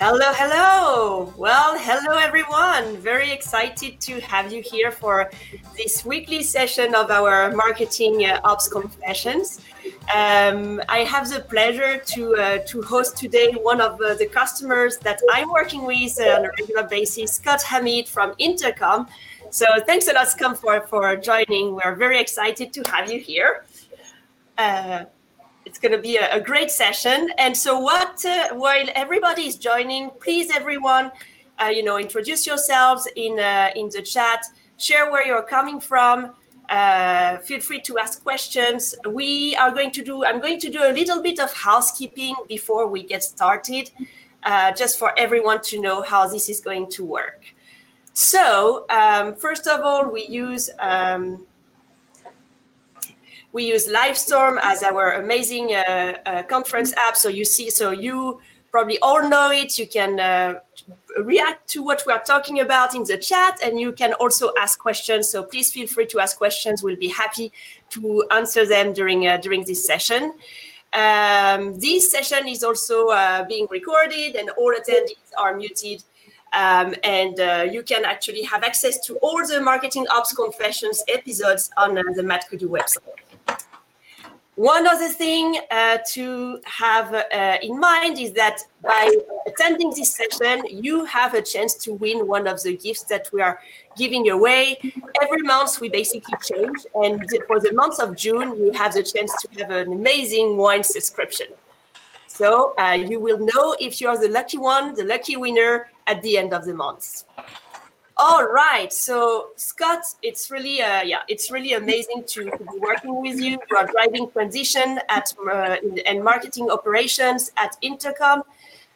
Hello, hello. Well, hello, everyone. Very excited to have you here for this weekly session of our Marketing uh, Ops Confessions. Um, I have the pleasure to, uh, to host today one of uh, the customers that I'm working with uh, on a regular basis, Scott Hameed from Intercom. So thanks a lot, Scott, for, for joining. We're very excited to have you here. It's going to be a, a, great session. And so, what uh, while everybody is joining, please everyone, uh, you know, introduce yourselves in uh, in the chat. Share where you're coming from. Uh, feel free to ask questions. We are going to do. I'm going to do a little bit of housekeeping before we get started, uh, just for everyone to know how this is going to work. So, um, first of all, we use. Um, we use Livestorm as our amazing uh, uh, conference app. So you see, so you probably all know it. You can uh, react to what we are talking about in the chat, and you can also ask questions. So please feel free to ask questions. We'll be happy to answer them during uh, during this session. Um, this session is also uh, being recorded, and all attendees are muted. Um, and uh, you can actually have access to all the Marketing Ops Confessions episodes on the MadKudu website. One other thing uh, to have uh, in mind is that by attending this session, you have a chance to win one of the gifts that we are giving away. Every month, we basically change. And for the month of June, you have the chance to have an amazing wine subscription. So uh, you will know if you are the lucky one, the lucky winner at the end of the month. All right. So Scott, it's really uh, yeah, it's really amazing to, to, be working with you. You are driving transition at uh, and marketing operations at Intercom.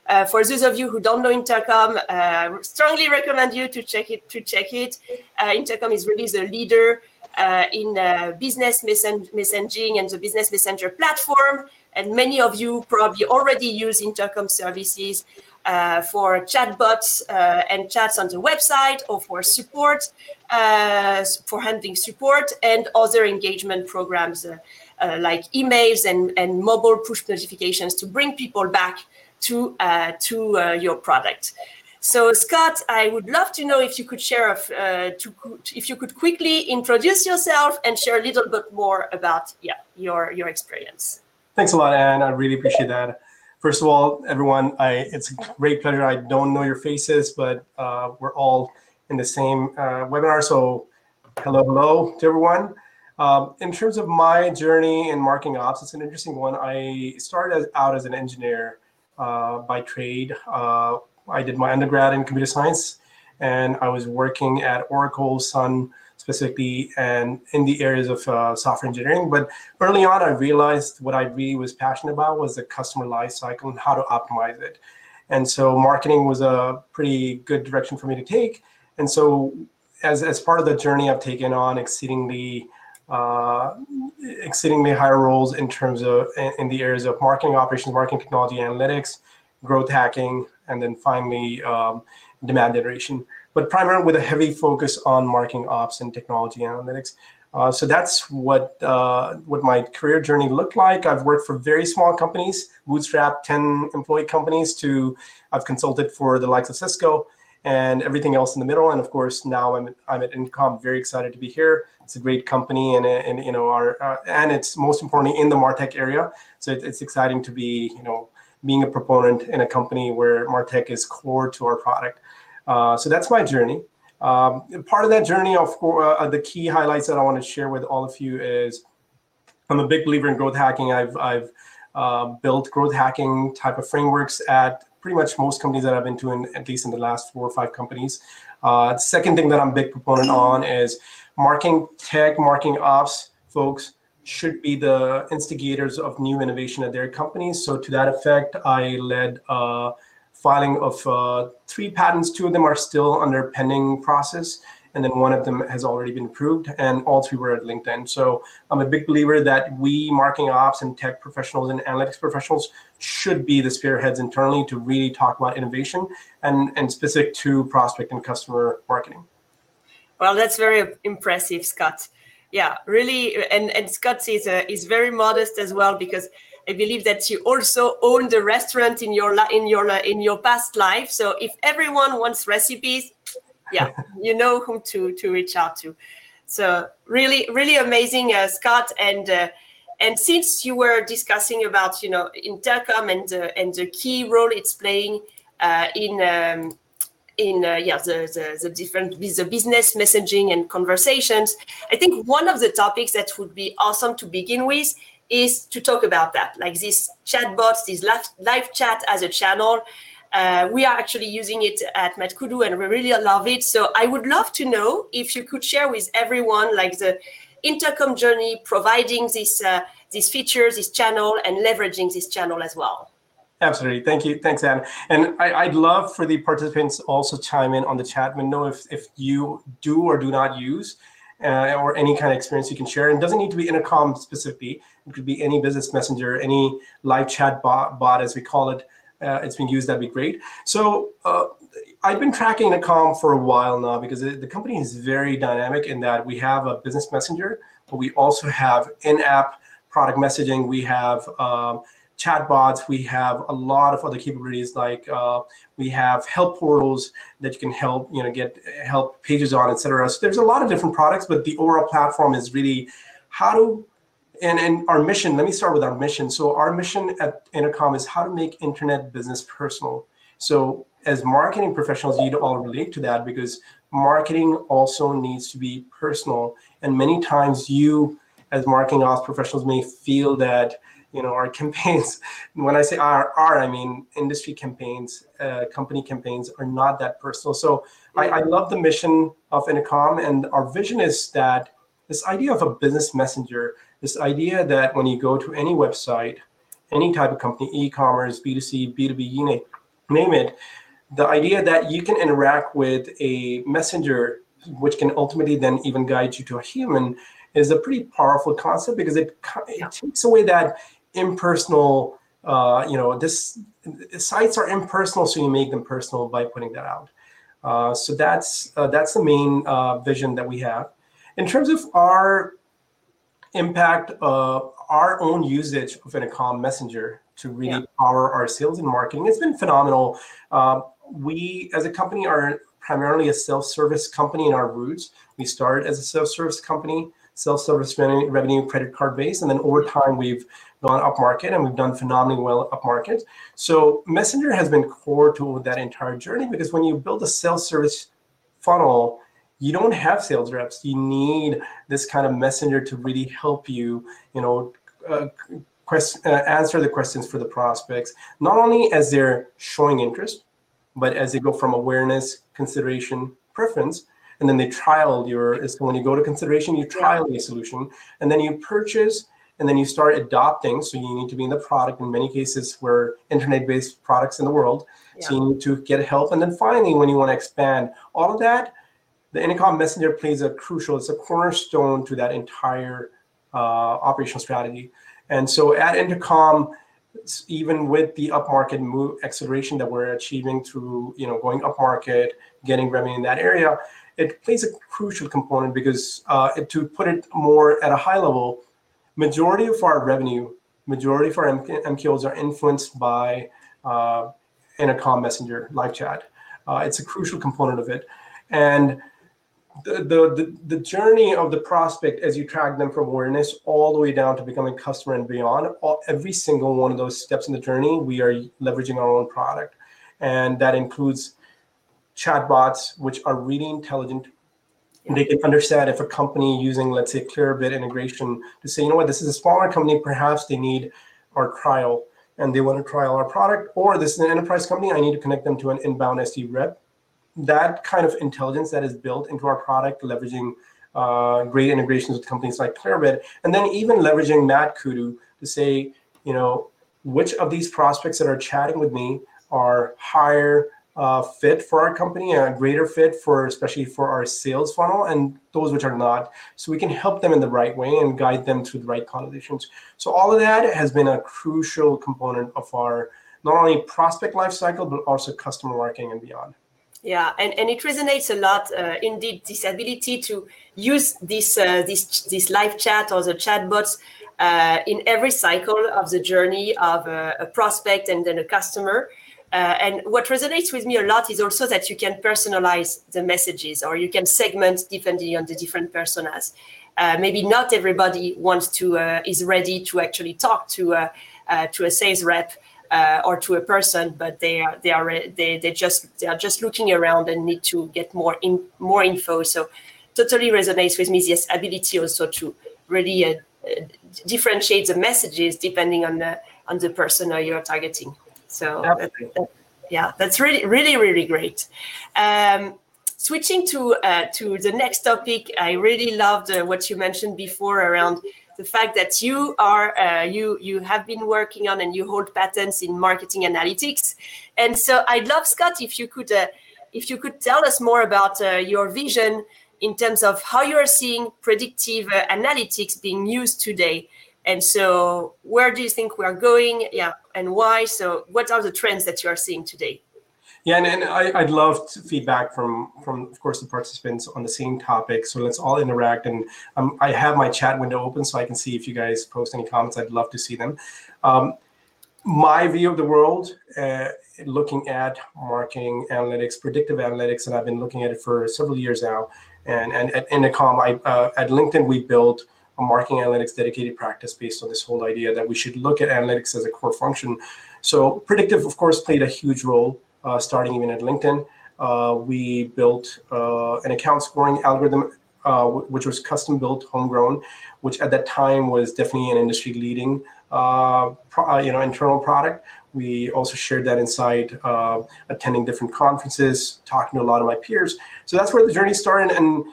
Uh, for those of you who don't know Intercom, uh, strongly recommend you to check it. To check it, uh, Intercom is really the leader uh, in uh, business messen- messaging and the business messenger platform. And many of you probably already use Intercom services uh, for chatbots uh, and chats on the website or for support, uh, for handling support and other engagement programs uh, uh, like emails and, and mobile push notifications to bring people back to, uh, to your product. So, Scott, I would love to know if you could share, to, if you could quickly introduce yourself and share a little bit more about yeah, your, your experience. Thanks a lot, Anne. I really appreciate that. First of all, everyone, I, it's a great pleasure. I don't know your faces, but uh, we're all in the same uh, webinar. So hello, hello to everyone. Um, in terms of my journey in marketing ops, it's an interesting one. I started as, out as an engineer uh, by trade. Uh, I did my undergrad in computer science, and I was working at Oracle Sun specifically and in the areas of uh, software engineering. But early on, I realized what I really was passionate about was the customer life cycle and how to optimize it. And so marketing was a pretty good direction for me to take. And so as, as part of the journey, I've taken on exceedingly uh, exceedingly higher roles in terms of in, in, the areas of marketing operations, marketing technology, analytics, growth hacking, and then finally um, demand generation but primarily with a heavy focus on marketing ops and technology analytics. Uh, so that's what uh, what my career journey looked like. I've worked for very small companies, bootstrap, 10 employee companies, to I've consulted for the likes of Cisco and everything else in the middle. And of course, now I'm I'm at Intercom. Very excited to be here. It's a great company, and and you know our uh, and it's most importantly in the Martech area. So it, it's exciting to be you know being a proponent in a company where Martech is core to our product. Uh, so that's my journey. Um, part of that journey, of course, uh, the key highlights that I want to share with all of you is I'm a big believer in growth hacking. I've, I've uh, built growth hacking type of frameworks at pretty much most companies that I've been to, in, at least in the last four or five companies. Uh, second thing that I'm a big proponent on is marketing tech, marketing ops folks should be the instigators of new innovation at their companies. So to that effect, I led uh, filing of uh, three patents. Two of them are still under pending process, and then one of them has already been approved, and all three were at LinkedIn. So I'm a big believer that we marketing ops and tech professionals and analytics professionals should be the spearheads internally to really talk about innovation and, and specific to prospect and customer marketing. Well, that's very impressive, Scott. Yeah, really, and and Scott is uh, is very modest as well because I believe that you also own the restaurant in your in your in your past life. So if everyone wants recipes, yeah, you know whom to to reach out to. So really, really amazing, uh, Scott. And uh, and since you were discussing about you know intercom and uh, and the key role it's playing uh, in um, in uh, yeah the, the, the different the business messaging and conversations i think one of the topics that would be awesome to begin with is to talk about that like this chatbots this live, live chat as a channel uh, we are actually using it at MadKudu and we really love it so i would love to know if you could share with everyone like the intercom journey providing this uh, these features this channel and leveraging this channel as well Absolutely. Thank you. Thanks, Anne. And I, would love for the participants also chime in on the chat and know if, if you do or do not use uh, or any kind of experience you can share. And doesn't need to be intercom specifically. It could be any business messenger, any live chat bot, bot as we call it. Uh, it's being used, that'd be great. So uh, I've been tracking intercom for a while now because the company is very dynamic in that we have a business messenger, but we also have in-app product messaging. We have um, chatbots. We have a lot of other capabilities like uh, we have help portals that you can help you know get help pages on, etc. So there's a lot of different products, but the overall platform is really how to and, and our mission. Let me start with our mission. So our mission at Intercom is how to make internet business personal. So as marketing professionals, you all relate to that because marketing also needs to be personal. And many times you as marketing ops professionals may feel that you know our campaigns when i say our, our i mean industry campaigns uh, company campaigns are not that personal so I, I love the mission of intercom and our vision is that this idea of a business messenger this idea that when you go to any website any type of company e-commerce b2c b2b you name, name it the idea that you can interact with a messenger which can ultimately then even guide you to a human is a pretty powerful concept because it, it takes away that impersonal uh, you know this sites are impersonal so you make them personal by putting that out. Uh, so that's uh, that's the main uh, vision that we have. In terms of our impact of our own usage of intercom messenger to really yeah. power our sales and marketing it's been phenomenal uh, we as a company are primarily a self-service company in our roots we started as a self-service company self-service revenue credit card base and then over time we've gone up market and we've done phenomenally well up market. So Messenger has been core to that entire journey because when you build a self-service funnel, you don't have sales reps. You need this kind of messenger to really help you, you know, uh, quest, uh, answer the questions for the prospects, not only as they're showing interest, but as they go from awareness, consideration, preference, and then they trial your, so when you go to consideration, you trial a solution, and then you purchase, and then you start adopting. So you need to be in the product. In many cases, we're internet-based products in the world. Yeah. So you need to get help. And then finally, when you want to expand, all of that, the Intercom Messenger plays a crucial, it's a cornerstone to that entire uh, operational strategy. And so at Intercom, even with the upmarket move acceleration that we're achieving through, you know, going upmarket, getting revenue in that area, it plays a crucial component because uh, it, to put it more at a high level, majority of our revenue, majority of our MQLs are influenced by uh, intercom messenger live chat. Uh, it's a crucial component of it. And the, the, the, journey of the prospect as you track them from awareness all the way down to becoming customer and beyond, all, every single one of those steps in the journey, we are leveraging our own product. And that includes chatbots, which are really intelligent, they can understand if a company using, let's say, Clearbit integration to say, you know what, this is a smaller company, perhaps they need our trial and they want to trial our product, or this is an enterprise company, I need to connect them to an inbound SD rep. That kind of intelligence that is built into our product, leveraging uh, great integrations with companies like Clearbit, and then even leveraging MadKudu to say, you know, which of these prospects that are chatting with me are higher uh, fit for our company, and a greater fit for especially for our sales funnel, and those which are not. So we can help them in the right way and guide them to the right conversations. So all of that has been a crucial component of our not only prospect lifecycle but also customer marketing and beyond. Yeah, and, and it resonates a lot. Uh, indeed, this ability to use this uh, this this live chat or the chatbots uh, in every cycle of the journey of a, a prospect and then a customer. Uh, and what resonates with me a lot is also that you can personalize the messages or you can segment depending on the different personas. Uh, maybe not everybody wants to uh, is ready to actually talk to to a sales rep uh, or to a person, but they are they are they they just they are just looking around and need to get more in more info. So totally resonates with me this ability also to really uh, differentiate the messages depending on the on the persona you're targeting. So that, that, yeah, that's really really really great. Um, switching to uh, to the next topic, I really loved uh, what you mentioned before around the fact that you are uh, you you have been working on and you hold patents in marketing analytics. And so I'd love Scott if you could uh, if you could tell us more about uh, your vision in terms of how you are seeing predictive uh, analytics being used today. And so, where do you think we are going? Yeah, and why? So, what are the trends that you are seeing today? Yeah, and, and I, would love feedback from from of course the participants on the same topic. So let's all interact. And um, I have my chat window open so I can see if you guys post any comments. I'd love to see them. Um, my view of the world, uh, looking at marketing analytics, predictive analytics, and I've been looking at it for several years now. And and at Intercom, I uh, at LinkedIn we built a marketing analytics dedicated practice based on this whole idea that we should look at analytics as a core function. So predictive, of course, played a huge role starting even at LinkedIn. Uh, we built uh, an account scoring algorithm, which was custom built, homegrown, which at that time was definitely an industry leading pro, you know, internal product. We also shared that inside uh, attending different conferences, talking to a lot of my peers. So that's where the journey started. And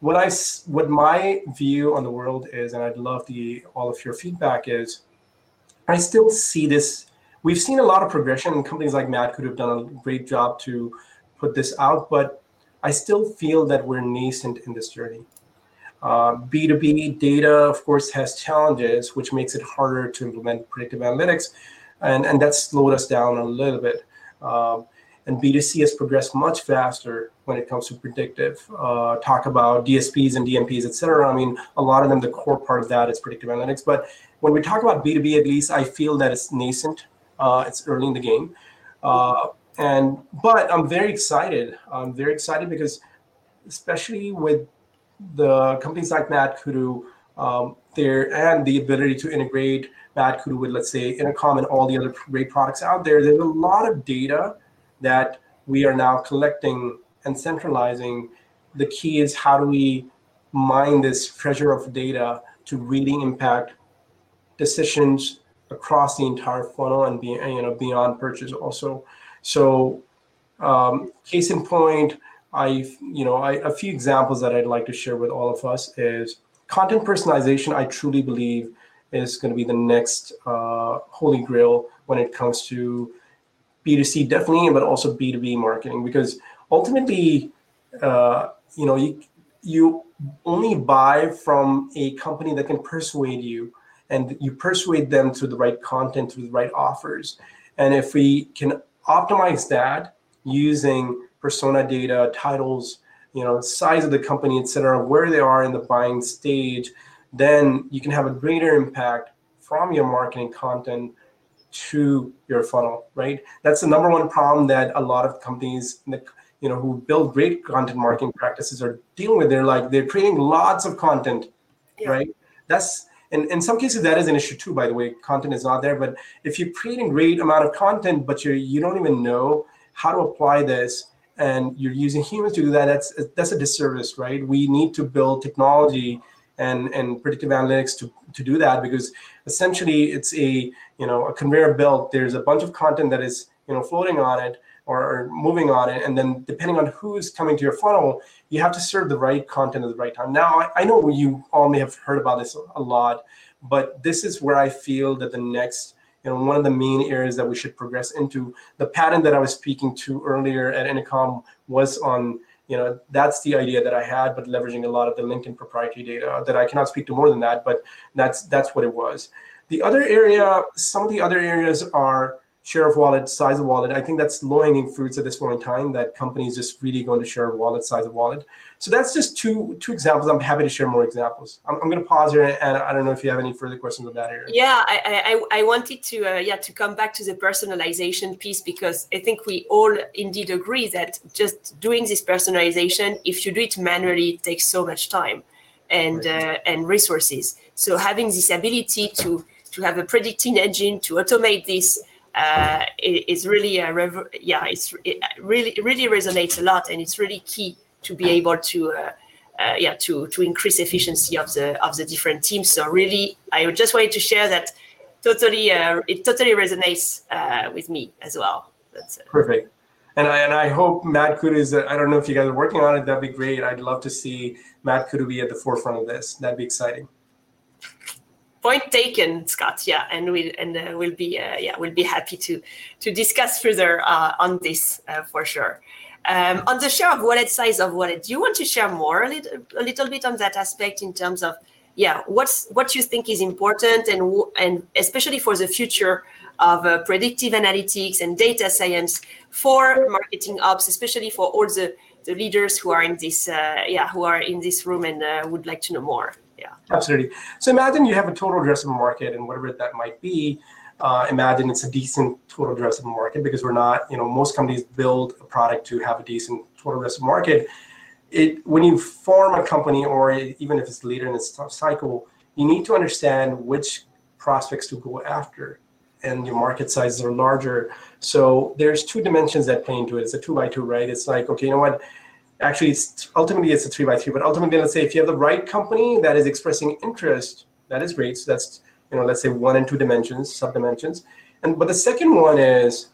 what I, what my view on the world is, and I'd love the all of your feedback is, I still see this we've seen a lot of progression and companies like MadKudu have done a great job to put this out, but I still feel that we're nascent in this journey. Uh, B2B data, of course, has challenges, which makes it harder to implement predictive analytics, and, and that's slowed us down a little bit. Um, and B2C has progressed much faster when it comes to predictive. Uh, talk about DSPs and DMPs, et cetera. I mean, a lot of them, the core part of that is predictive analytics. But when we talk about B2B, at least, I feel that it's nascent uh, it's early in the game, uh, and but I'm very excited. I'm very excited because, especially with the companies like Kudu, um, there and the ability to integrate Kudu with, let's say, Intercom and all the other great products out there. There's a lot of data that we are now collecting and centralizing. The key is how do we mine this treasure of data to really impact decisions across the entire funnel and be, you know beyond purchase also. So um, case in point, I you know I, a few examples that I'd like to share with all of us is content personalization. I truly believe is going to be the next uh, holy grail when it comes to B2C definitely, but also B2B marketing because ultimately, uh, you know, you, you only buy from a company that can persuade you and you persuade them through the right content, through the right offers. And if we can optimize that using persona data, titles, you know, size of the company, et cetera, where they are in the buying stage, then you can have a greater impact from your marketing content to your funnel, right? That's the number one problem that a lot of companies, you know, who build great content marketing practices are dealing with. They're like they're creating lots of content, yeah. right? That's and in some cases that is an issue too by the way content is not there but if you're creating great amount of content but you you don't even know how to apply this and you're using humans to do that that's that's a disservice right? We need to build technology and and predictive analytics to to do that because essentially it's a you know a conveyor belt. There's a bunch of content that is you know floating on it or moving on it. And then depending on who's coming to your funnel, you have to serve the right content at the right time. Now, I, I know you all may have heard about this a lot, but this is where I feel that the next you know, one of the main areas that we should progress into. The pattern that I was speaking to earlier at Intercom was on, you know, that's the idea that I had, but leveraging a lot of the LinkedIn proprietary data that I cannot speak to more than that, but that's that's what it was. The other area, some of the other areas are share of wallet, size of wallet. I think that's low hanging fruits at this point in time that companies just really going to share of wallet, size of wallet. So that's just two two examples. I'm happy to share more examples. I'm, I'm going to pause here, and I don't know if you have any further questions on that area. Yeah, I I, I wanted to uh, yeah to come back to the personalization piece because I think we all indeed agree that just doing this personalization, if you do it manually, it takes so much time and uh, and resources. So having this ability to to have a predicting engine to automate this uh, is really a rev- yeah it's it really really resonates a lot and it's really key to be able to uh, uh, yeah to to increase efficiency of the of the different teams. So really i just wanted to share that totally uh, it totally resonates uh, with me as well. That's uh, perfect. And I, and I hope MadKudu is, I don't know if you guys are working on it, that'd be great. I'd love to see MadKudu be at the forefront of this. That'd be exciting point taken, Scott. Yeah, and we'll and uh, we'll be uh, yeah we'll be happy to to discuss further uh, on this uh, for sure. Um, on the share of wallet size of wallet, do you want to share more a little, a little bit on that aspect in terms of yeah what's what you think is important and and especially for the future of uh, predictive analytics and data science for marketing ops, especially for all the the leaders who are in this uh, yeah who are in this room and would like to know more absolutely so imagine you have a total addressable market and whatever that might be uh, imagine it's a decent total addressable market because we're not you know most companies build a product to have a decent total addressable market. It when you form a company or even if it's later in its cycle you need to understand which prospects to go after and your market sizes are larger. So there's two dimensions that play into it. It's a two by two right? It's like okay you know what actually it's, ultimately it's a three by three but ultimately let's say if you have the right company that is expressing interest that is great. So that's you know let's say one and two dimensions sub dimensions and but the second one is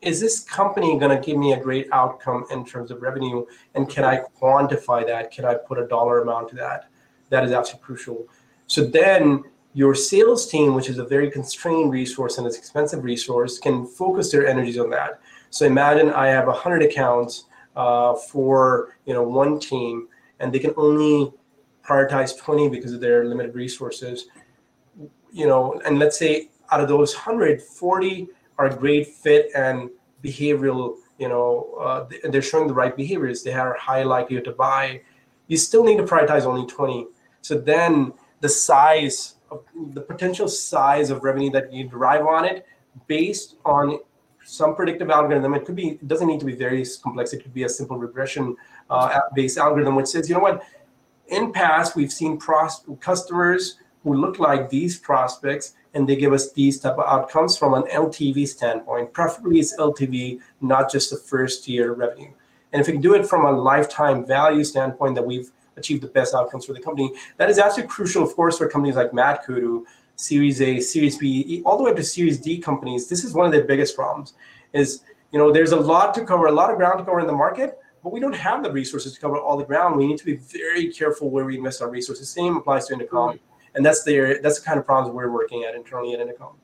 is this company going to give me a great outcome in terms of revenue? And can i quantify that? Can i put a dollar amount to that? That is absolutely crucial. So then your sales team which is a very constrained resource and it's expensive resource can focus their energies on that. So imagine i have 100 accounts uh, for you know one team, and they can only prioritize 20 because of their limited resources. You know, and let's say out of those 140 are great fit and behavioral. You know, uh, they're showing the right behaviors. They are high likelihood to buy. You still need to prioritize only 20. So then the size of the potential size of revenue that you derive on it based on some predictive algorithm. It could be, it doesn't need to be very complex. It could be a simple regression uh, based algorithm, which says, you know what, in past, we've seen pros- customers who look like these prospects and they give us these type of outcomes from an LTV standpoint. Preferably it's LTV, not just the first year revenue. And if we can do it from a lifetime value standpoint that we've achieved the best outcomes for the company, that is absolutely crucial, of course, for companies like MadKudu Series A, Series B, all the way up to Series D companies, this is one of their biggest problems. Is you know there's a lot to cover, a lot of ground to cover in the market, but we don't have the resources to cover all the ground. We need to be very careful where we invest our resources. Same applies to Intercom, mm-hmm. and that's the that's the kind of problems we're working at internally at Intercom.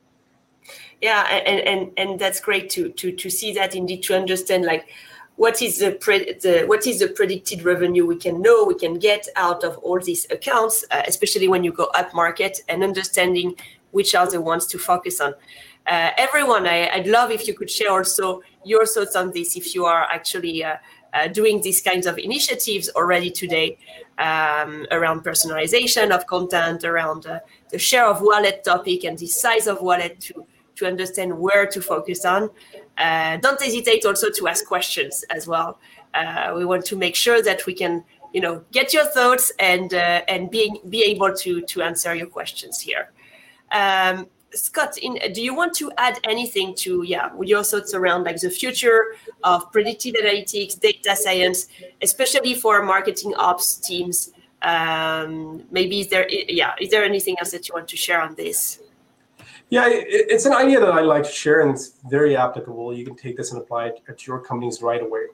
Yeah, and and and that's great to to to see that indeed to understand like what is the, pre- the, what is the predicted revenue we can know we can get out of all these accounts, uh, especially when you go up market and understanding which are the ones to focus on. Uh, everyone, I, would love if you could share also your thoughts on this. If you are actually uh, uh doing these kinds of initiatives already today um, around personalization of content, around uh, the share of wallet topic and the size of wallet to to understand where to focus on. Uh, don't hesitate also to ask questions as well. Uh, we want to make sure that we can, you know, get your thoughts and uh, and being be able to to answer your questions here. Um, Scott, in, do you want to add anything to yeah your thoughts around like the future of predictive analytics, data science, especially for marketing ops teams? Um, maybe is there yeah is there anything else that you want to share on this? Yeah, it's an idea that I like to share, and it's very applicable. You can take this and apply it at your companies right away.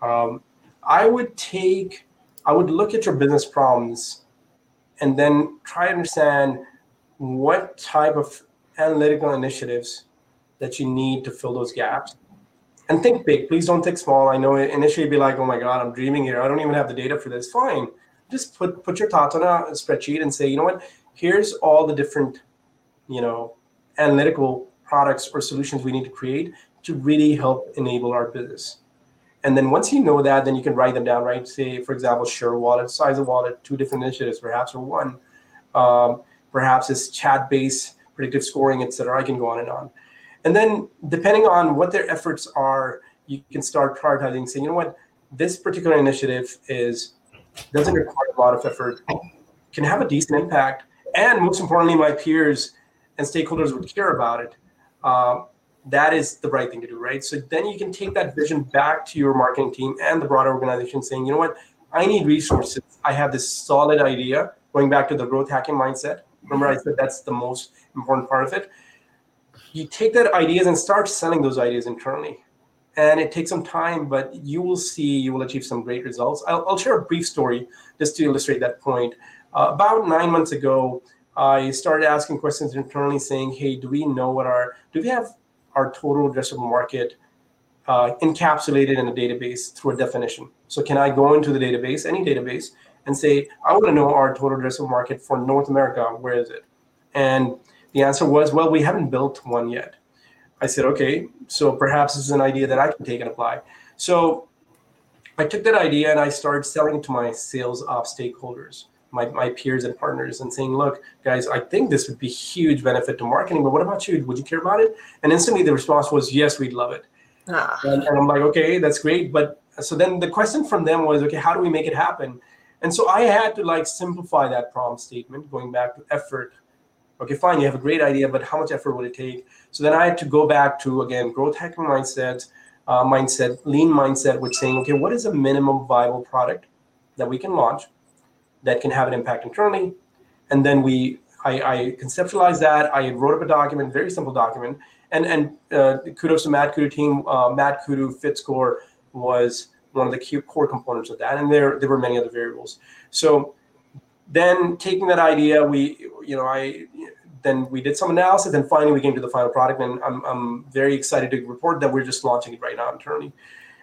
Um, I would take, I would look at your business problems, and then try to understand what type of analytical initiatives that you need to fill those gaps. And think big. Please don't think small. I know initially be like, "Oh my God, I'm dreaming here. I don't even have the data for this." Fine, just put put your thoughts on a spreadsheet and say, "You know what? Here's all the different, you know, analytical products or solutions we need to create to really help enable our business. And then once you know that, then you can write them down, right? Say, for example, share wallet, size of wallet, two different initiatives, perhaps, or one. Um, perhaps it's chat-based predictive scoring, et cetera. I can go on and on. And then depending on what their efforts are, you can start prioritizing, saying, you know what, this particular initiative is doesn't require a lot of effort, can have a decent impact, and most importantly, my peers and stakeholders would care about it. Um, that is the right thing to do, right? So then you can take that vision back to your marketing team and the broader organization, saying, you know what, I need resources. I have this solid idea. Going back to the growth hacking mindset. Remember, I said that's the most important part of it. You take that ideas and start selling those ideas internally and it takes some time, but you will see you will achieve some great results. I'll, I'll share a brief story just to illustrate that point. Uh, about nine months ago, I started asking questions internally, saying, "Hey, do we know what our do we have our total addressable market uh, encapsulated in a database through a definition? So can I go into the database, any database, and say, I want to know our total addressable market for North America. Where is it? And the answer was, well, we haven't built one yet. I said, okay, so perhaps this is an idea that I can take and apply. So I took that idea and I started selling to my sales ops stakeholders, my, my peers and partners, and saying, look, guys, I think this would be huge benefit to marketing, but what about you? Would you care about it? And instantly the response was, yes, we'd love it. Ah. And, and I'm like, okay, that's great. But so then the question from them was, okay, how do we make it happen? And so I had to like simplify that problem statement, going back to effort. Okay, fine, you have a great idea, but how much effort would it take? So then I had to go back to again growth hacking mindset, uh, mindset, lean mindset, which saying, okay, what is a minimum viable product that we can launch that can have an impact internally, and then we I, I conceptualized that. I wrote up a document, very simple document, and and uh, kudos to MadKudu team. Uh, MadKudu FitScore was one of the core components of that, and there there were many other variables. So then taking that idea, we you know I then we did some analysis, and finally we came to the final product. And I'm, I'm very excited to report that we're just launching it right now internally.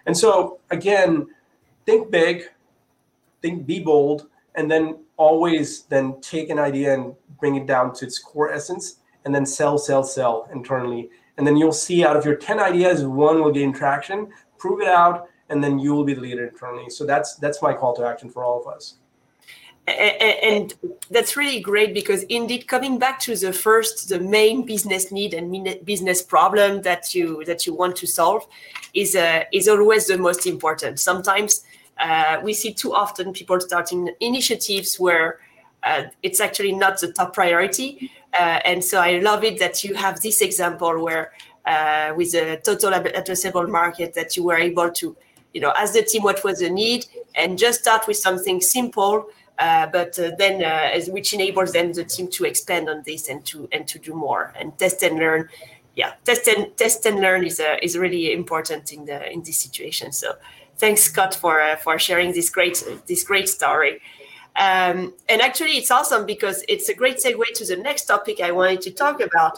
And so again, think big, think be bold, and then always then take an idea and bring it down to its core essence, and then sell, sell, sell internally. And then you'll see out of your 10 ideas, one will gain traction, prove it out, and then you will be the leader internally. So that's that's my call to action for all of us and that's really great because indeed coming back to the first the main business need and business problem that you that you want to solve is uh, is always the most important sometimes uh, we see too often people starting initiatives where uh, it's actually not the top priority uh, and so i love it that you have this example where uh, with a total addressable market that you were able to you know ask the team what was the need and just start with something simple uh, but then, as, which enables then the team to expand on this and to and to do more and test and learn. Yeah, test and test and learn is is really important in the in this situation. So, thanks Scott for uh, for sharing this great this great story. Um, and actually, it's awesome because it's a great segue to the next topic I wanted to talk about,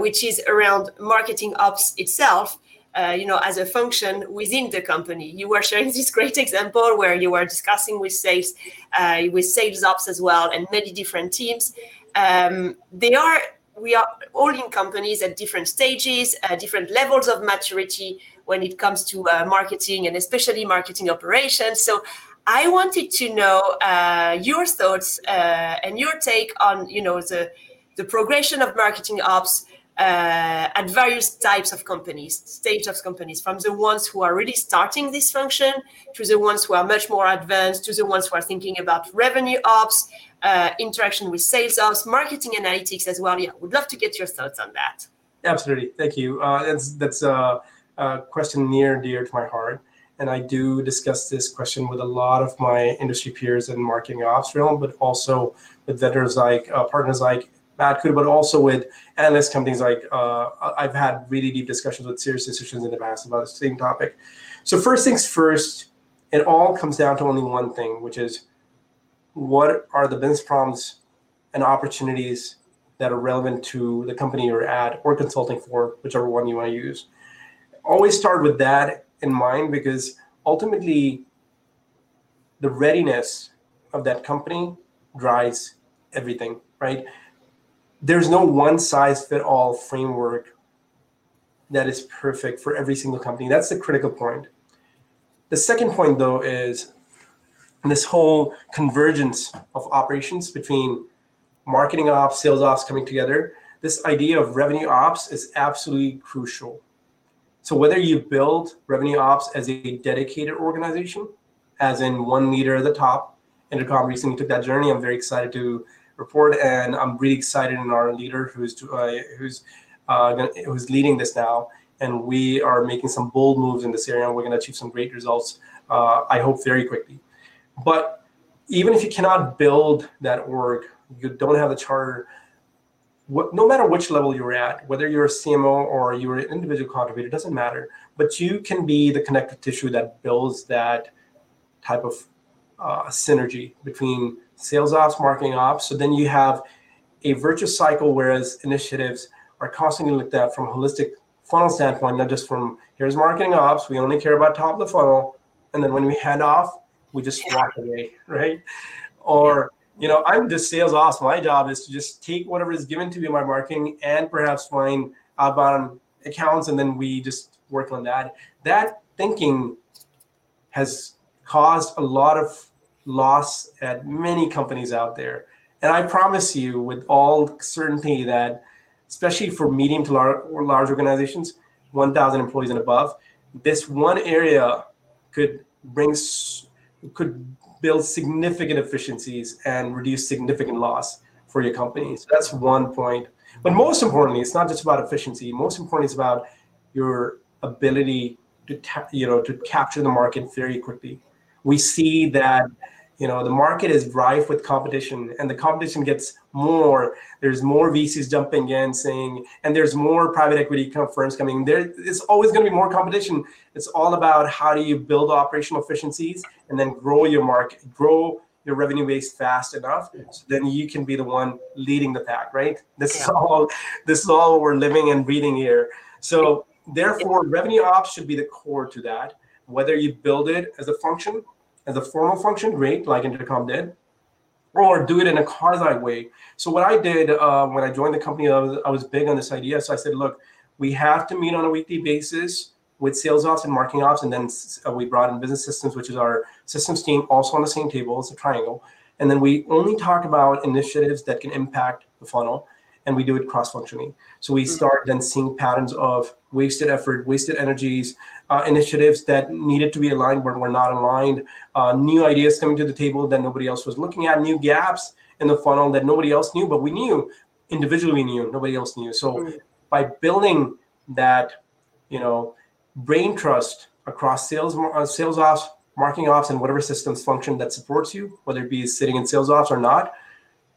which is around marketing ops itself uh, you know, as a function within the company. You were sharing this great example where you were discussing with sales, uh, with sales ops as well, and many different teams. Um, they are we are all in companies at different stages, uh, different levels of maturity when it comes to uh, marketing and especially marketing operations. So I wanted to know uh, your thoughts uh, and your take on you know the the progression of marketing ops uh, at various types of companies, stage of companies, from the ones who are really starting this function to the ones who are much more advanced, to the ones who are thinking about revenue ops, uh, interaction with sales ops, marketing analytics as well. Yeah, would love to get your thoughts on that. Absolutely, thank you. Uh, that's that's a, a question near and dear to my heart, and I do discuss this question with a lot of my industry peers in marketing ops realm, but also with vendors like uh, partners like Kudu, but also with analyst companies like uh, I've had really deep discussions with SiriusDecisions in the past about the same topic. So first things first, it all comes down to only one thing, which is what are the business problems and opportunities that are relevant to the company you're at or consulting for, whichever one you want to use. Always start with that in mind because ultimately the readiness of that company drives everything, right? there's no one size fit all framework that is perfect for every single company. That's the critical point. The second point, though, is this whole convergence of operations between marketing ops, sales ops coming together. This idea of revenue ops is absolutely crucial. So whether you build revenue ops as a dedicated organization, as in one leader at the top, Intercom recently took that journey. I'm very excited to report, and I'm really excited in our leader who's uh, who's uh, who's leading this now, and we are making some bold moves in this area, and we're going to achieve some great results. Uh, I hope very quickly. But even if you cannot build that org, you don't have the charter. What, no matter which level you're at, whether you're a CMO or you're an individual contributor, doesn't matter. But you can be the connective tissue that builds that type of uh, synergy between sales ops, marketing ops. So then you have a virtuous cycle, whereas initiatives are constantly looked at from a holistic funnel standpoint, not just from here's marketing ops, we only care about top of the funnel. And then when we hand off, we just walk away, right? Or, you know, I'm just sales ops. My job is to just take whatever is given to me in my marketing and perhaps find uh, outbound accounts and then we just work on that. That thinking has caused a lot of loss at many companies out there. And I promise you with all certainty that, especially for medium to large, large organizations, 1,000 employees and above, this one area could bring, could build significant efficiencies and reduce significant loss for your company. So that's one point. But most importantly, it's not just about efficiency. Most importantly, it's about your ability to, ta- you know, to capture the market very quickly. We see that you know the market is rife with competition and the competition gets more. There's more vcs jumping in saying and there's more private equity firms coming there it's always going to be more competition. It's all about how do you build operational efficiencies and then grow your market grow your revenue base fast enough so then you can be the one leading the pack right? This yeah. is all this is all we're living and breathing here. So therefore revenue ops should be the core to that. Whether you build it as a function as a formal function, great, like Intercom did, or do it in a quasi way. So what I did uh, when I joined the company, I was, I was big on this idea. So I said, look, we have to meet on a weekly basis with sales ops and marketing ops, and then uh, we brought in business systems, which is our systems team, also on the same table. It's a triangle, and then we only talk about initiatives that can impact the funnel and we do it cross-functionally. So we mm-hmm. start then seeing patterns of wasted effort, wasted energies, uh, initiatives that needed to be aligned but were not aligned, uh, new ideas coming to the table that nobody else was looking at, new gaps in the funnel that nobody else knew, but we knew individually we knew, nobody else knew. So mm-hmm. by building that, you know, brain trust across sales, uh, sales ops, marketing ops, and whatever systems function that supports you, whether it be sitting in sales ops or not,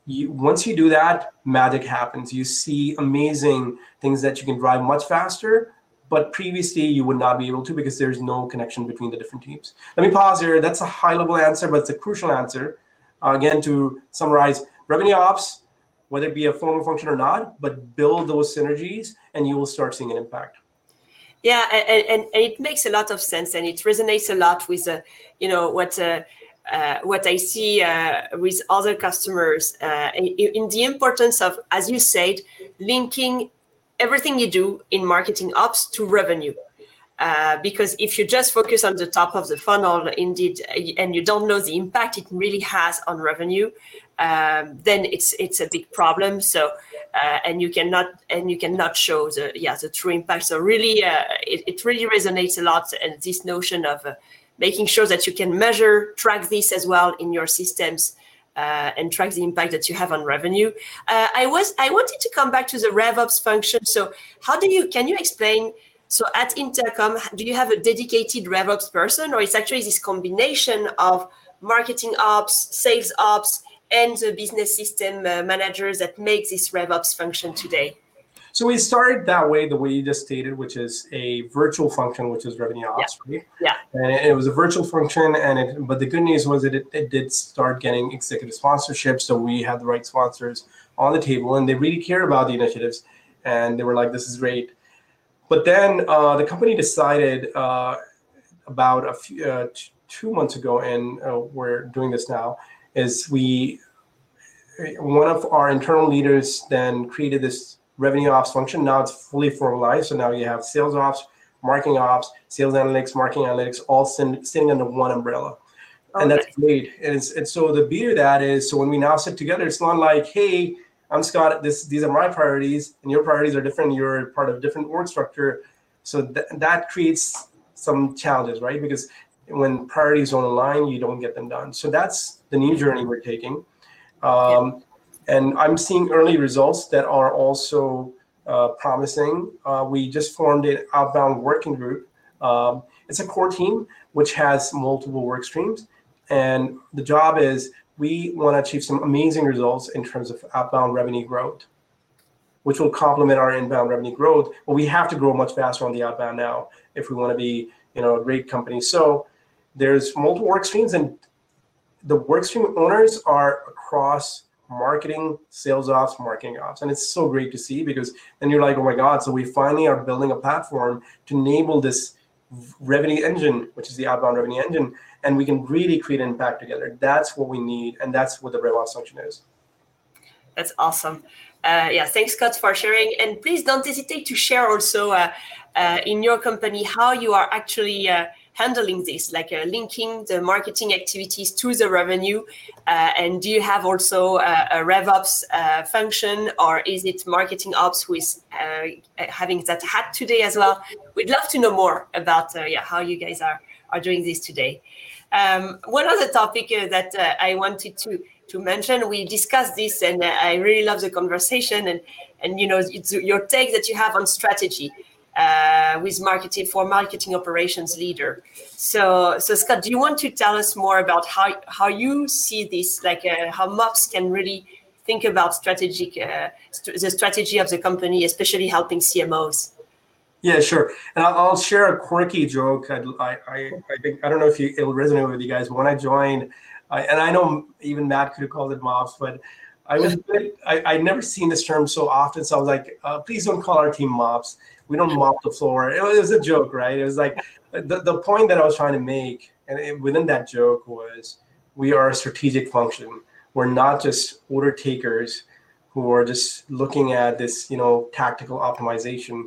you, once you do that, magic happens. You see amazing things that you can drive much faster, but previously you would not be able to because there's no connection between the different teams. Let me pause here. That's a high level answer, but it's a crucial answer. Uh, again, to summarize, revenue ops, whether it be a formal function or not, but build those synergies and you will start seeing an impact. Yeah, and, and, and it makes a lot of sense and it resonates a lot with, uh, you know, what uh, what I see uh, with other customers uh, in, in, the importance of, as you said, linking everything you do in marketing ops to revenue. Uh, because if you just focus on the top of the funnel, indeed, and you don't know the impact it really has on revenue, um, then it's it's a big problem. So, uh, and you cannot and you cannot show the yeah the true impact. So really, uh, it, it really resonates a lot, and this notion of making sure that you can measure, track this as well in your systems. Uh, and track the impact that you have on revenue. Uh, I was I wanted to come back to the RevOps function. So how do you can you explain? So at Intercom, do you have a dedicated RevOps person, or it's actually this combination of marketing ops, sales ops, and the business system uh, managers that make this RevOps function today? So we started that way, the way you just stated, which is a virtual function, which is revenue ops, yeah. right? Yeah. And it, was a virtual function, and it, but the good news was that it, it did start getting executive sponsorship. So we had the right sponsors on the table, and they really care about the initiatives, and they were like, "This is great." But then uh, the company decided uh, about a few uh, t- two months ago, and uh, we're doing this now. Is we one of our internal leaders then created this revenue ops function. Now it's fully formalized. So now you have sales ops, marketing ops, sales analytics, marketing analytics, all sitting under one umbrella. Okay. And that's great. And, it's, and so the beauty of that is, so when we now sit together, it's not like, hey, I'm Scott. This these are my priorities, and your priorities are different. You're part of a different org structure, so th- that creates some challenges, right? Because when priorities don't align, you don't get them done. So that's the new journey we're taking. Um, and I'm seeing early results that are also uh, promising. Uh, we just formed an outbound working group. Um, it's a core team which has multiple work streams. And the job is we want to achieve some amazing results in terms of outbound revenue growth, which will complement our inbound revenue growth. But we have to grow much faster on the outbound now if we want to be, you know, a great company. So there's multiple work streams, and the work stream owners are across marketing, sales ops, marketing ops. And it's so great to see because then you're like, oh my God, so we finally are building a platform to enable this revenue engine, which is the outbound revenue engine, and we can really create impact together. That's what we need, and that's what the RevOps function is. That's awesome. Uh, yeah, thanks, Scott, for sharing. And please don't hesitate to share also uh, uh, in your company how you are actually uh, handling this, like uh, linking the marketing activities to the revenue? Uh, and do you have also uh, a RevOps uh, function, or is it marketing ops who is uh, having that hat today as well? We'd love to know more about yeah, how you guys are, are doing this today. Um, one other topic that I wanted to to mention. We discussed this, and I really love the conversation and and you know your take that you have on strategy uh, with marketing for marketing operations leader. So, so Scott, do you want to tell us more about how how you see this, like uh, how MOPS can really think about strategic uh, st- the strategy of the company, especially helping CMOs? Yeah, sure. And I'll, share a quirky joke. I, I, I think I don't know if you, it'll resonate with you guys. But when I joined, I, and I know even Matt could have called it MOPS, but I was I, I'd never seen this term so often. So I was like, uh, please don't call our team MOPS we don't mop the floor. It was a joke, right? It was like the, the point that I was trying to make, and it, within that joke was we are a strategic function. We're not just order takers who are just looking at this, you know, tactical optimization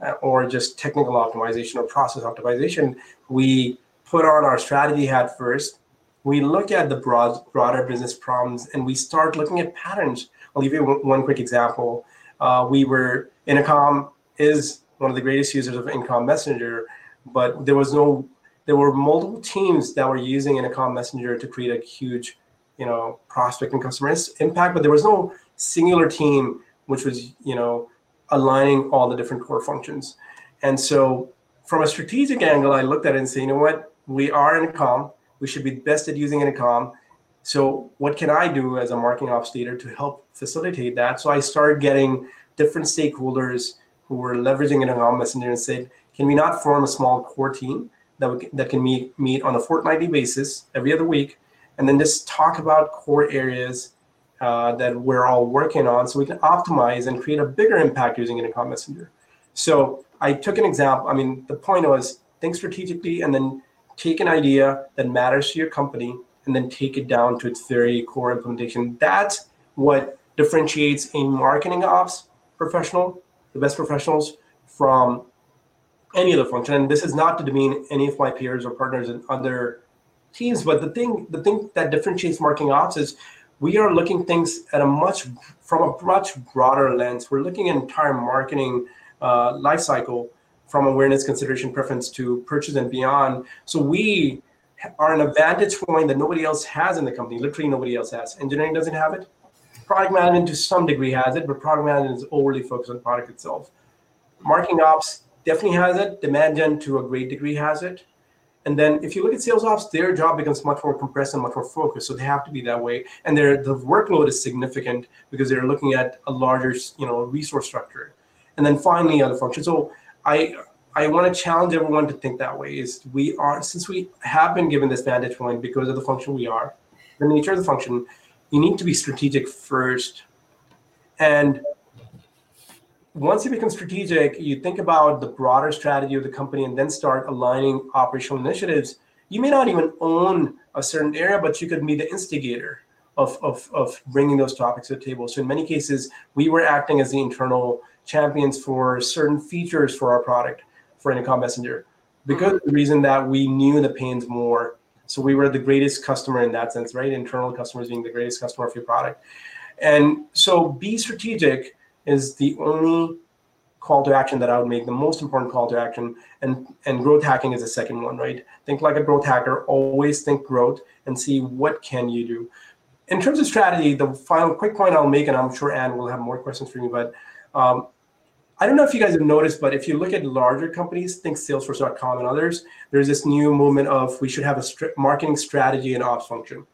uh, or just technical optimization or process optimization. We put on our strategy hat first. We look at the broad, broader business problems and we start looking at patterns. I'll give you one, one quick example. Uh, we were Intercom is one of the greatest users of Intercom Messenger, but there was no, there were multiple teams that were using Intercom Messenger to create a huge, you know, prospect and customer impact, but there was no singular team which was, you know, aligning all the different core functions. And so from a strategic angle, I looked at it and said, you know what, we are Intercom, we should be best at using Intercom. So what can I do as a marketing ops leader to help facilitate that? So I started getting different stakeholders who were leveraging Intercom Messenger and said, can we not form a small core team that, we, that can meet, meet on a fortnightly basis every other week and then just talk about core areas uh, that we're all working on so we can optimize and create a bigger impact using Intercom Messenger. So I took an example. I mean, the point was think strategically and then take an idea that matters to your company and then take it down to its very core implementation. That's what differentiates a marketing ops professional the best professionals from any other function. And this is not to demean any of my peers or partners in other teams, but the thing the thing that differentiates marketing ops is we are looking things at a much from a much broader lens. We're looking at entire marketing uh, life cycle from awareness, consideration, preference to purchase and beyond. So we are an advantage point that nobody else has in the company. Literally nobody else has. Engineering doesn't have it product management to some degree has it, but product management is overly focused on product itself. Marketing ops definitely has it. Demand gen to a great degree has it. And then if you look at sales ops, their job becomes much more compressed and much more focused. So they have to be that way. And their the workload is significant because they're looking at a larger, you know, resource structure. And then finally other functions. So I I want to challenge everyone to think that way. Is we are since we have been given this vantage point because of the function we are, the nature of the function, you need to be strategic first. And once you become strategic, you think about the broader strategy of the company and then start aligning operational initiatives. You may not even own a certain area, but you could be the instigator of, of, of bringing those topics to the table. So in many cases, we were acting as the internal champions for certain features for our product for Intercom Messenger because the reason that we knew the pains more. So we were the greatest customer in that sense, right? Internal customers being the greatest customer of your product. And so be strategic is the only call to action that I would make, the most important call to action. And, and growth hacking is the second one, right? Think like a growth hacker, always think growth and see what can you do. In terms of strategy, the final quick point I'll make, and I'm sure Anne will have more questions for you, but um, I don't know if you guys have noticed, but if you look at larger companies, think Salesforce.com and others, there's this new movement of we should have a marketing strategy and ops function.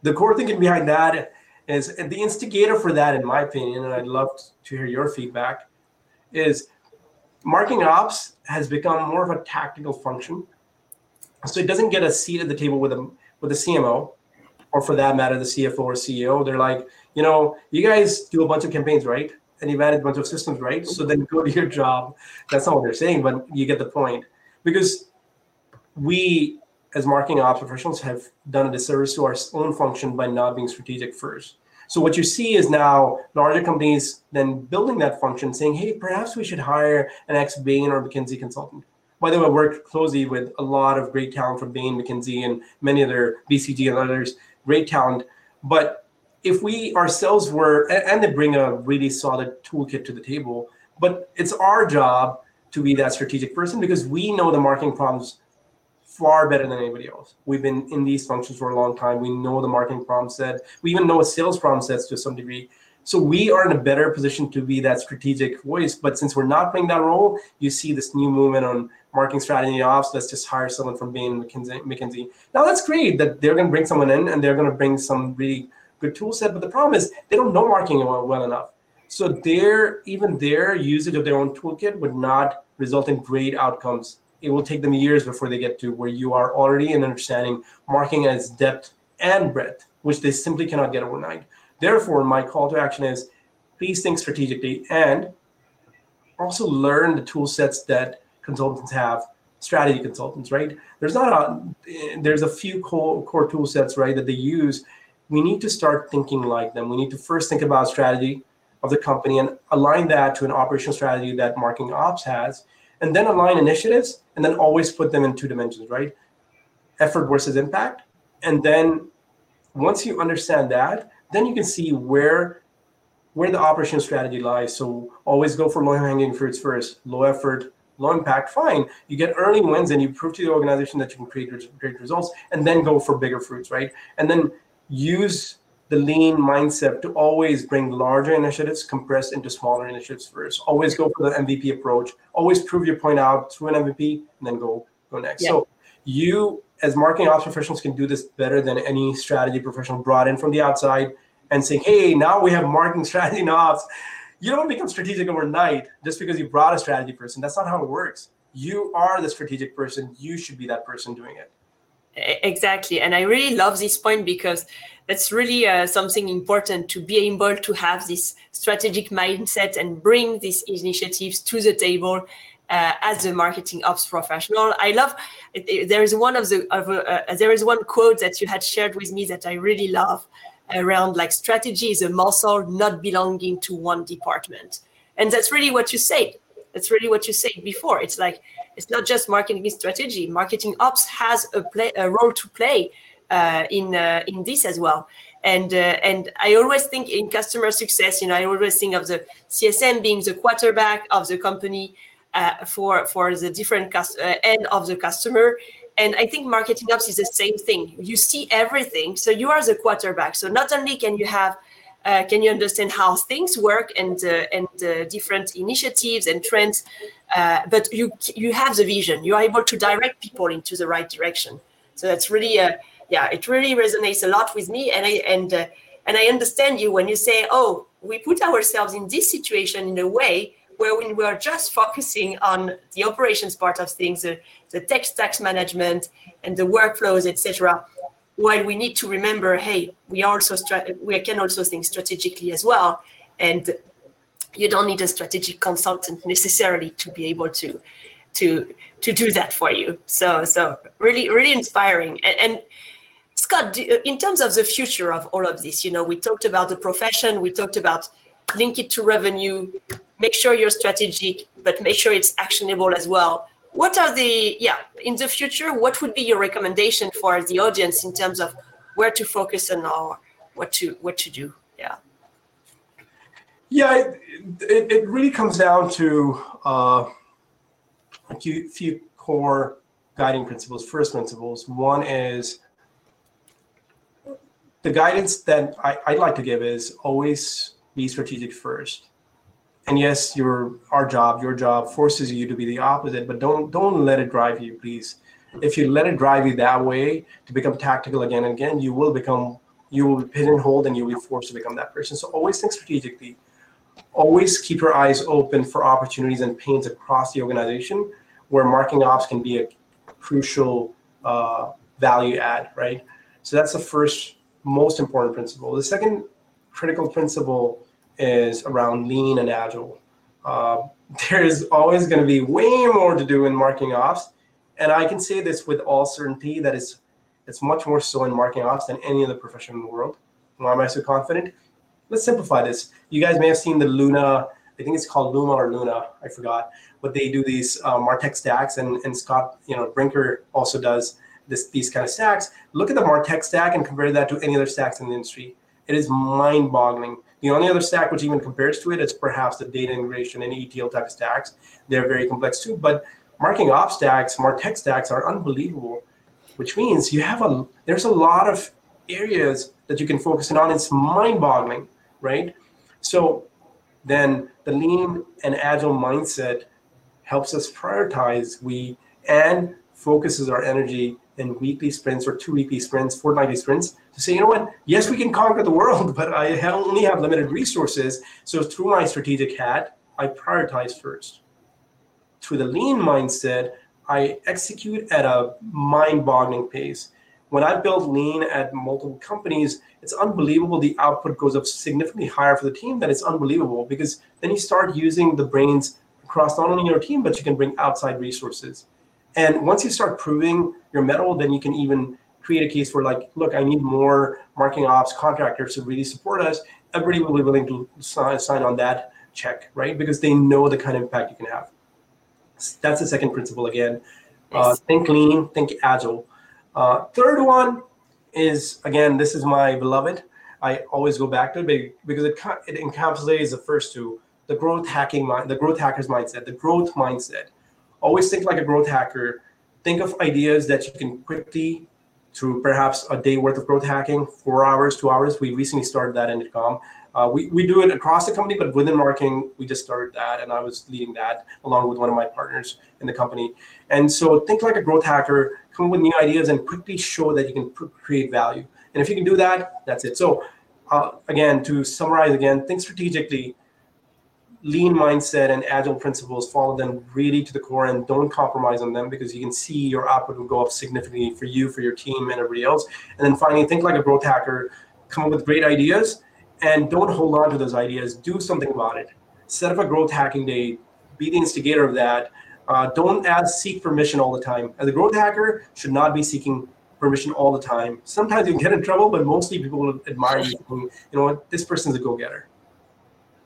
The core thinking behind that is the instigator for that, in my opinion, and I'd love to hear your feedback, is marketing ops has become more of a tactical function. So it doesn't get a seat at the table with a with a CMO, or for that matter, the CFO or CEO. They're like, you know, you guys do a bunch of campaigns, right? And you manage a bunch of systems, right? So then go to your job. That's not what they're saying, but you get the point. Because we, as marketing ops professionals, have done a disservice to our own function by not being strategic first. So what you see is now larger companies then building that function, saying, "Hey, perhaps we should hire an ex Bain or McKinsey consultant." By the way, I work closely with a lot of great talent from Bain, McKinsey, and many other BCG and others, great talent. But if we ourselves were, and they bring a really solid toolkit to the table, but it's our job to be that strategic person because we know the marketing problems far better than anybody else. We've been in these functions for a long time. We know the marketing problem set. We even know what sales problem sets to some degree. So we are in a better position to be that strategic voice. But since we're not playing that role, you see this new movement on marketing strategy ops. Let's just hire someone from Bain. McKinsey. Now that's great that they're going to bring someone in and they're going to bring some really good tool set. But the problem is they don't know marketing well, enough. So their even their usage of their own toolkit would not result in great outcomes it will take them years before they get to where you are already in understanding marketing as depth and breadth, which they simply cannot get overnight. Therefore, my call to action is please think strategically and also learn the tool sets that consultants have strategy consultants right there's not a eh, there's a few core, core tool sets right that they use we need to start thinking like them we need to first think about strategy of the company and align that to an operational strategy that marketing ops has and then align initiatives and then always put them in two dimensions, right? Effort versus impact. And then once you understand that, then you can see where where the operational strategy lies. So always go for low hanging fruits first, low effort, low impact, fine. You get early wins and you prove to the organization that you can create great results and then go for bigger fruits, right? And then use the lean mindset to always bring larger initiatives compressed into smaller initiatives first. Always go for the MVP approach. Always prove your point out through an MVP and then go go next. Yeah. So you as marketing ops professionals can do this better than any strategy professional brought in from the outside and saying, hey, now we have marketing strategy and ops. You don't become strategic overnight just because you brought a strategy person. That's not how it works. You are the strategic person. You should be that person doing it. Exactly. And I really love this point because that's really uh, something important to be able to have this strategic mindset and bring these initiatives to the table uh, as a marketing ops professional. I love. There is one of the of, uh, there is one quote that you had shared with me that I really love around like strategy is a muscle not belonging to one department, and that's really what you said. That's really what you said before. It's like it's not just marketing strategy. Marketing ops has a play a role to play uh, in uh, in this as well. And uh, and I always think in customer success, you know, I always think of the CSM being the quarterback of the company uh, for for the different cus- uh, end of the customer. And I think marketing ops is the same thing. You see everything, so you are the quarterback. So not only can you have uh, can you understand how things work and uh, and uh, different initiatives and trends? Uh, but you you have the vision. You are able to direct people into the right direction. So that's really uh, yeah it really resonates a lot with me. And i and uh, and i understand you when you say oh we put ourselves in this situation in a way where we are just focusing on the operations part of things the, the tech stacks management and the workflows etc while we need to remember, hey, we also we can also think strategically as well, and you don't need a strategic consultant necessarily to be able to to to do that for you. So so really really inspiring. And, and Scott, in terms of the future of all of this, you know, we talked about the profession, we talked about link it to revenue, make sure you're strategic, but make sure it's actionable as well. What are the yeah in the future? What would be your recommendation for the audience in terms of where to focus and or what to what to do? Yeah. Yeah, it, it, really comes down to uh, a few, few core guiding principles. First principles. One is the guidance that I, I'd like to give is always be strategic first. And yes, your our job, your job forces you to be the opposite, but don't don't let it drive you, please. If you let it drive you that way to become tactical again and again, you will become you will be pigeonholed and you'll be forced to become that person. So always think strategically. Always keep your eyes open for opportunities and pains across the organization where marketing ops can be a crucial uh, value add, right? So that's the first most important principle. The second critical principle is around lean and agile. Uh, there's always going to be way more to do in marketing ops, and I can say this with all certainty that it's it's much more so in marketing ops than any other profession in the world. Why am I so confident? Let's simplify this. You guys may have seen the Luna. I think it's called Luma or Luna. I forgot. But they do these uh, Martech stacks, and, and Scott, you know, Brinker also does this these kind of stacks. Look at the Martech stack and compare that to any other stacks in the industry. It is mind-boggling. The only other stack which even compares to it is perhaps the data integration and ETL type stacks. They're very complex too, but marketing ops stacks, mark Martech stacks are unbelievable, which means you have a there's a lot of areas that you can focus in on. It's mind-boggling, right? So then the lean and agile mindset helps us prioritize we and focuses our energy in weekly sprints or two weekly sprints, fortnightly sprints to say, you know what, yes, we can conquer the world, but I only have limited resources. So through my strategic hat, I prioritize first. Through the lean mindset, I execute at a mind boggling pace. When I build lean at multiple companies, it's unbelievable. The output goes up significantly higher for the team. That it's unbelievable because then you start using the brains across not only your team, but you can bring outside resources. And once you start proving your mettle, then you can even create a case for like, look, I need more marketing ops contractors to really support us. Everybody will be willing to sign, sign on that check, right? Because they know the kind of impact you can have. That's the second principle again. Uh, think lean, think agile. Uh, third one is again, this is my beloved. I always go back to it because it, it encapsulates the first two: the growth hacking mind, the growth hackers mindset, the growth mindset always think like a growth hacker. Think of ideas that you can quickly, through perhaps a day worth of growth hacking, four hours, two hours. We recently started that in Intercom. Uh, we, we do it across the company, but within marketing, we just started that, and I was leading that along with one of my partners in the company. And so, think like a growth hacker, come up with new ideas, and quickly show that you can pr- create value. And if you can do that, that's it. So, uh, again, to summarize again, think strategically, lean mindset and agile principles, follow them really to the core and don't compromise on them because you can see your output will go up significantly for you, for your team, and everybody else. And then finally, think like a growth hacker, come up with great ideas and don't hold on to those ideas. Do something about it. Set up a growth hacking day, be the instigator of that. Uh, don't ask, seek permission all the time. As a growth hacker, should not be seeking permission all the time. Sometimes you can get in trouble, but mostly people will admire you. You know what? This person's a go-getter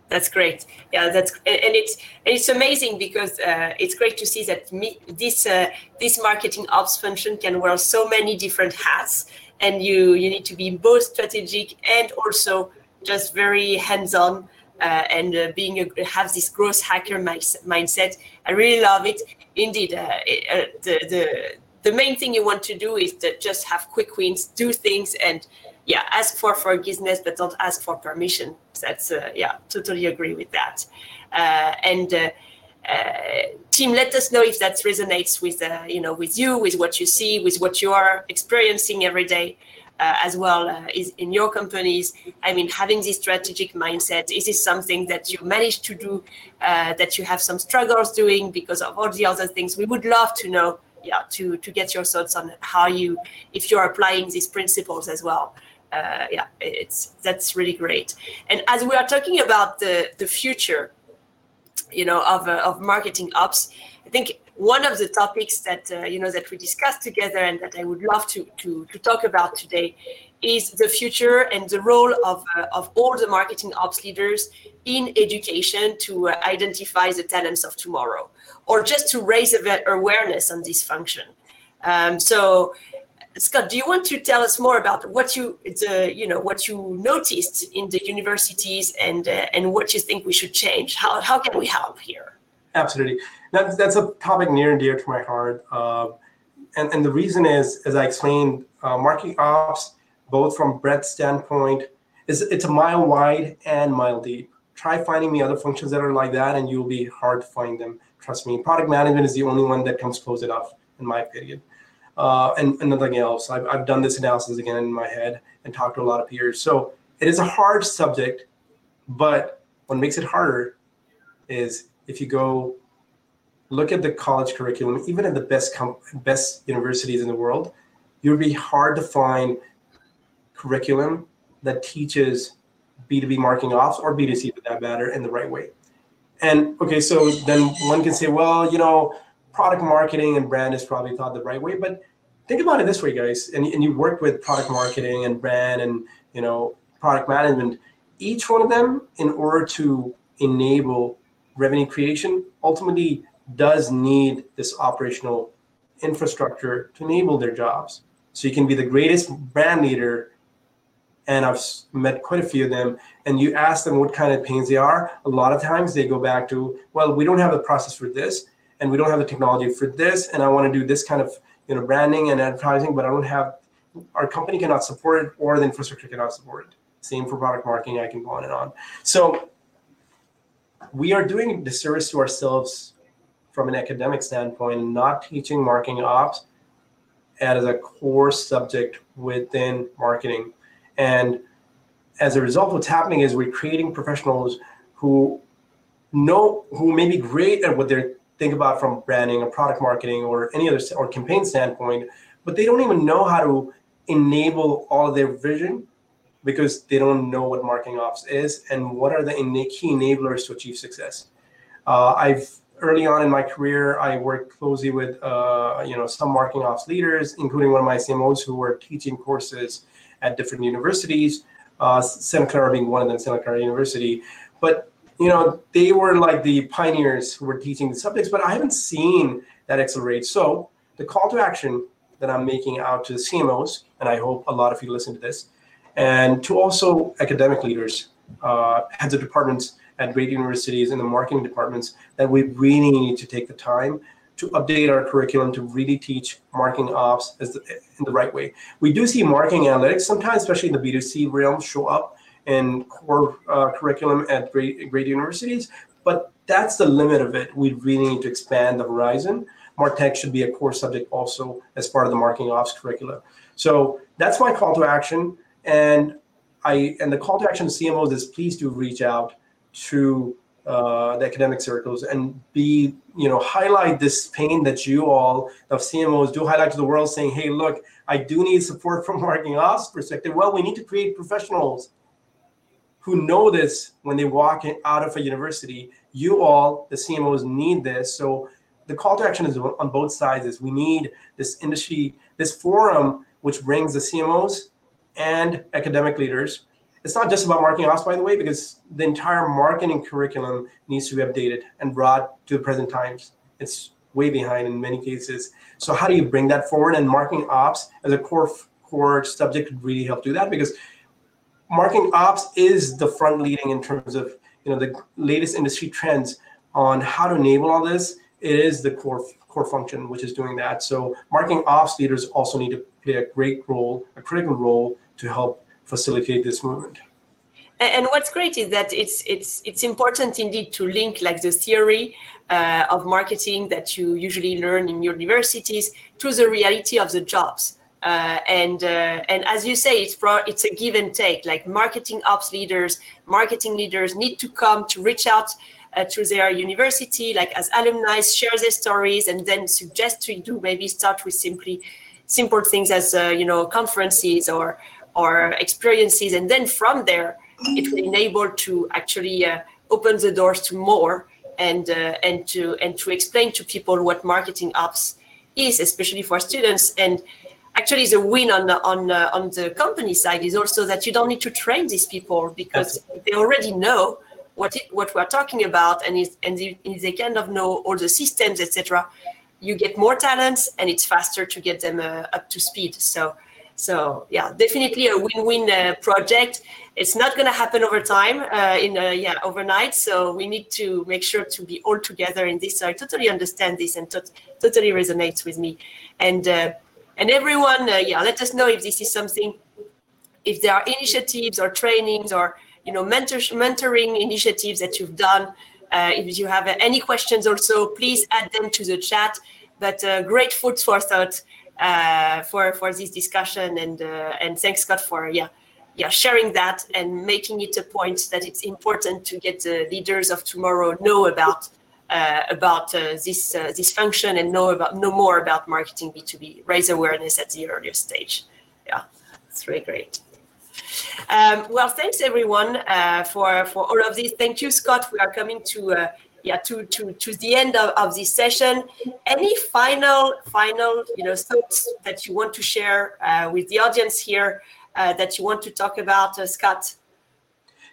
that's great. Yeah that's and it's it's amazing because uh, it's great to see that me, this uh, this marketing ops function can wear so many different hats and you you need to be both strategic and also just very hands-on uh, and uh, being a, have this growth hacker mindset. I really love it. Indeed uh, it, uh, the the the main thing you want to do is to just have quick wins do things and yeah, ask for forgiveness, but don't ask for permission. That's uh, yeah, totally agree with that. Uh, and uh, uh team, let us know if that resonates with uh, you know with you, with what you see, with what you are experiencing every day. Uh, as well is in your companies. I mean, having this strategic mindset is this something that you managed to do, that you have some struggles doing because of all the other things. We would love to know yeah to to get your thoughts on how you if you're applying these principles as well uh, yeah, it's that's really great. And as we are talking about the the future, you know, of uh, of marketing ops. I think one of the topics that uh, you know that we discussed together and that I would love to to, to talk about today is the future and the role of, uh, of all the marketing ops leaders in education to uh, identify the talents of tomorrow or just to raise awareness on this function. Um, so Scott, do you want to tell us more about what you the you know what you noticed in the universities and uh, and what you think we should change? How how can we help here? Absolutely, that's that's a topic near and dear to my heart, uh, and and the reason is, as I explained, uh, marketing ops, both from breadth standpoint, is it's a mile wide and mile deep. Try finding me other functions that are like that, and you'll be hard to find them. Trust me, product management is the only one that comes close enough, in my opinion uh, and, and, nothing else. I've, I've done this analysis again in my head and talked to a lot of peers. So it is a hard subject, but what makes it harder is if you go look at the college curriculum, even at the best com- best universities in the world, would be hard to find curriculum that teaches B2B marketing ops or B2C for that matter in the right way. And okay, so then one can say, well, you know, product marketing and brand is probably thought the right way, but think about it this way, guys. And, and you worked with product marketing and brand and you know product management. Each one of them, in order to enable revenue creation, ultimately does need this operational infrastructure to enable their jobs. So you can be the greatest brand leader, and I've met quite a few of them. And you ask them what kind of pains they are. A lot of times they go back to, well, we don't have the process for this and we don't have the technology for this and i want to do this kind of you know branding and advertising but i don't have our company cannot support it or the infrastructure cannot support it. Same for product marketing i can go on and on. So we are doing disservice to ourselves from an academic standpoint not teaching marketing ops as a core subject within marketing. And as a result what's happening is we're creating professionals who know who may be great at what they're think about from branding or product marketing or any other or campaign standpoint, but they don't even know how to enable all of their vision because they don't know what marketing ops is and what are the key enablers to achieve success. Uh, I've early on in my career, I worked closely with uh, you know some marketing ops leaders, including one of my CMOs who were teaching courses at different universities. Uh, Santa Clara being one of them, Santa Clara University. But you know, they were like the pioneers who were teaching the subjects, but I haven't seen that accelerate. So the call to action that I'm making out to the CMOs, and I hope a lot of you listen to this, and to also academic leaders, uh, heads of departments at great universities and the marketing departments, that we really need to take the time to update our curriculum to really teach marketing ops the, in the right way. We do see marketing analytics sometimes, especially in the B2C realm, show up in core uh, curriculum at great, great universities, but that's the limit of it. We really need to expand the horizon. Martech should be a core subject also as part of the marketing ops curricula. So that's my call to action. And I and the call to action to CMOs is please do reach out to uh, the academic circles and be you know highlight this pain that you all of CMOs do highlight to the world, saying, hey, look, I do need support from marketing ops perspective. Well, we need to create professionals who know this when they walk in, out of a university. You all, the CMOs, need this. So the call to action is on both sides. Is we need this industry, this forum, which brings the CMOs and academic leaders. It's not just about marketing ops, by the way, because the entire marketing curriculum needs to be updated and brought to the present times. It's way behind in many cases. So how do you bring that forward? And marketing ops as a core core subject could really help do that because marketing ops is the front leading in terms of you know the latest industry trends on how to enable all this. It is the core core function which is doing that. So marketing ops leaders also need to play a great role, a critical role to help facilitate this movement. And what's great is that it's it's it's important indeed to link like the theory uh, of marketing that you usually learn in universities to the reality of the jobs. Uh, and uh, and as you say, it's pro- it's a give and take. Like marketing ops leaders, marketing leaders need to come to reach out uh, to their university, like as alumni, share their stories, and then suggest to do maybe start with simply simple things as uh, you know conferences or or experiences, and then from there it will enable to actually uh, open the doors to more and uh, and to and to explain to people what marketing ops is, especially for students. And actually, the win on the on uh, on the company side is also that you don't need to train these people because they already know what it, what we're talking about, and is and they, they kind of know all the systems, etc. You get more talents, and it's faster to get them uh, up to speed. So. So yeah, definitely a win-win uh, project. It's not going to happen over time, uh, in uh, yeah overnight. So we need to make sure to be all together in this. So I totally understand this and tot- totally resonates with me. And uh, and everyone, uh, yeah, let us know if this is something, if there are initiatives or trainings or you know mentor- mentoring initiatives that you've done. Uh, if you have any questions, also please add them to the chat. But great food for thought uh, for for this discussion and uh, and thanks Scott for yeah yeah sharing that and making it a point that it's important to get the leaders of tomorrow know about uh, about uh, this uh, this function and know about know more about marketing B2B raise awareness at the earlier stage. Yeah it's really great. Um, well thanks everyone uh, for for all of this. Thank you Scott. We are coming to yeah to to to the end of, of this session. Any final final you know thoughts that you want to share uh, with the audience here uh, that you want to talk about uh, scott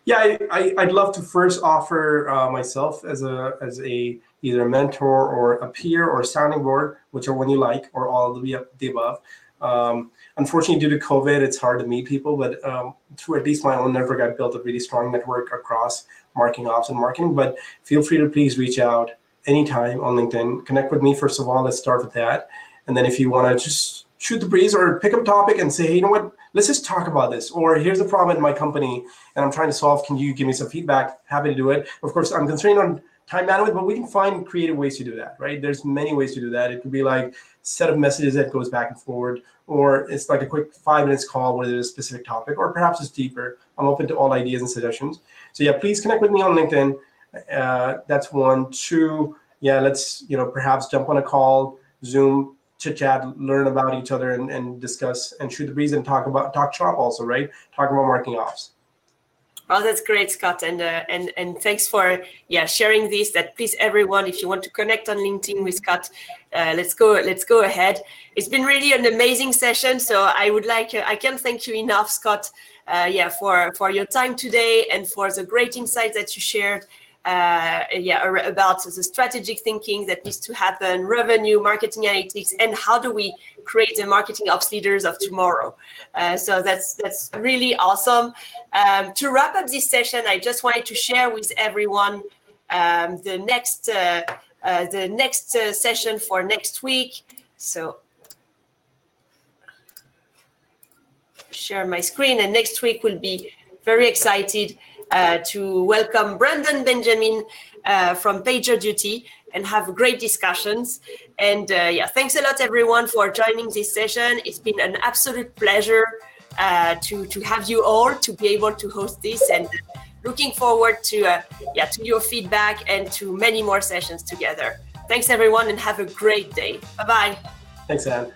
yeah I, I would love to first offer uh, myself as a as a either a mentor or a peer or a sounding board whichever one you like or all of the, the above um, unfortunately, due to COVID, it's hard to meet people. But um, through at least my own network, I've built a really strong network across marketing ops and marketing. But feel free to please reach out anytime on LinkedIn. Connect with me first of all. Let's start with that, and then if you want to just shoot the breeze or pick up a topic and say, hey, you know what, let's just talk about this. Or here's the problem in my company and I'm trying to solve. Can you give me some feedback? Happy to do it. Of course, I'm constrained on time bandwidth, but we can find creative ways to do that, right? There's many ways to do that. It could be like set of messages that goes back and forward, or it's like a quick five minutes call where there's a specific topic, or perhaps it's deeper. I'm open to all ideas and suggestions. So yeah, please connect with me on LinkedIn. Uh, that's one. Two, yeah, let's you know perhaps jump on a call, Zoom, chit chat, learn about each other, and, and discuss and shoot the breeze and talk about talk shop also, right? Talk about marking ops. Oh, that's great, Scott, and uh, and and thanks for yeah sharing this. That please, everyone, if you want to connect on LinkedIn with Scott, uh, let's go let's go ahead. It's been really an amazing session. So I would like uh, I can't thank you enough, Scott. Uh, yeah, for for your time today and for the great insights that you shared uh, yeah, about the strategic thinking that needs to happen, revenue, marketing analytics, and how do we create the marketing ops leaders of tomorrow. Uh, so that's that's really awesome. Um, to wrap up this session, I just wanted to share with everyone um, the next uh, uh the next uh, session for next week. So share my screen, and next week will be very excited uh, to welcome Brandon Benjamin uh, from PagerDuty and have great discussions. And uh, yeah, thanks a lot, everyone, for joining this session. It's been an absolute pleasure uh, to to have you all to be able to host this and looking forward to uh, yeah to your feedback and to many more sessions together. Thanks, everyone, and have a great day. Bye bye. Thanks, Anne.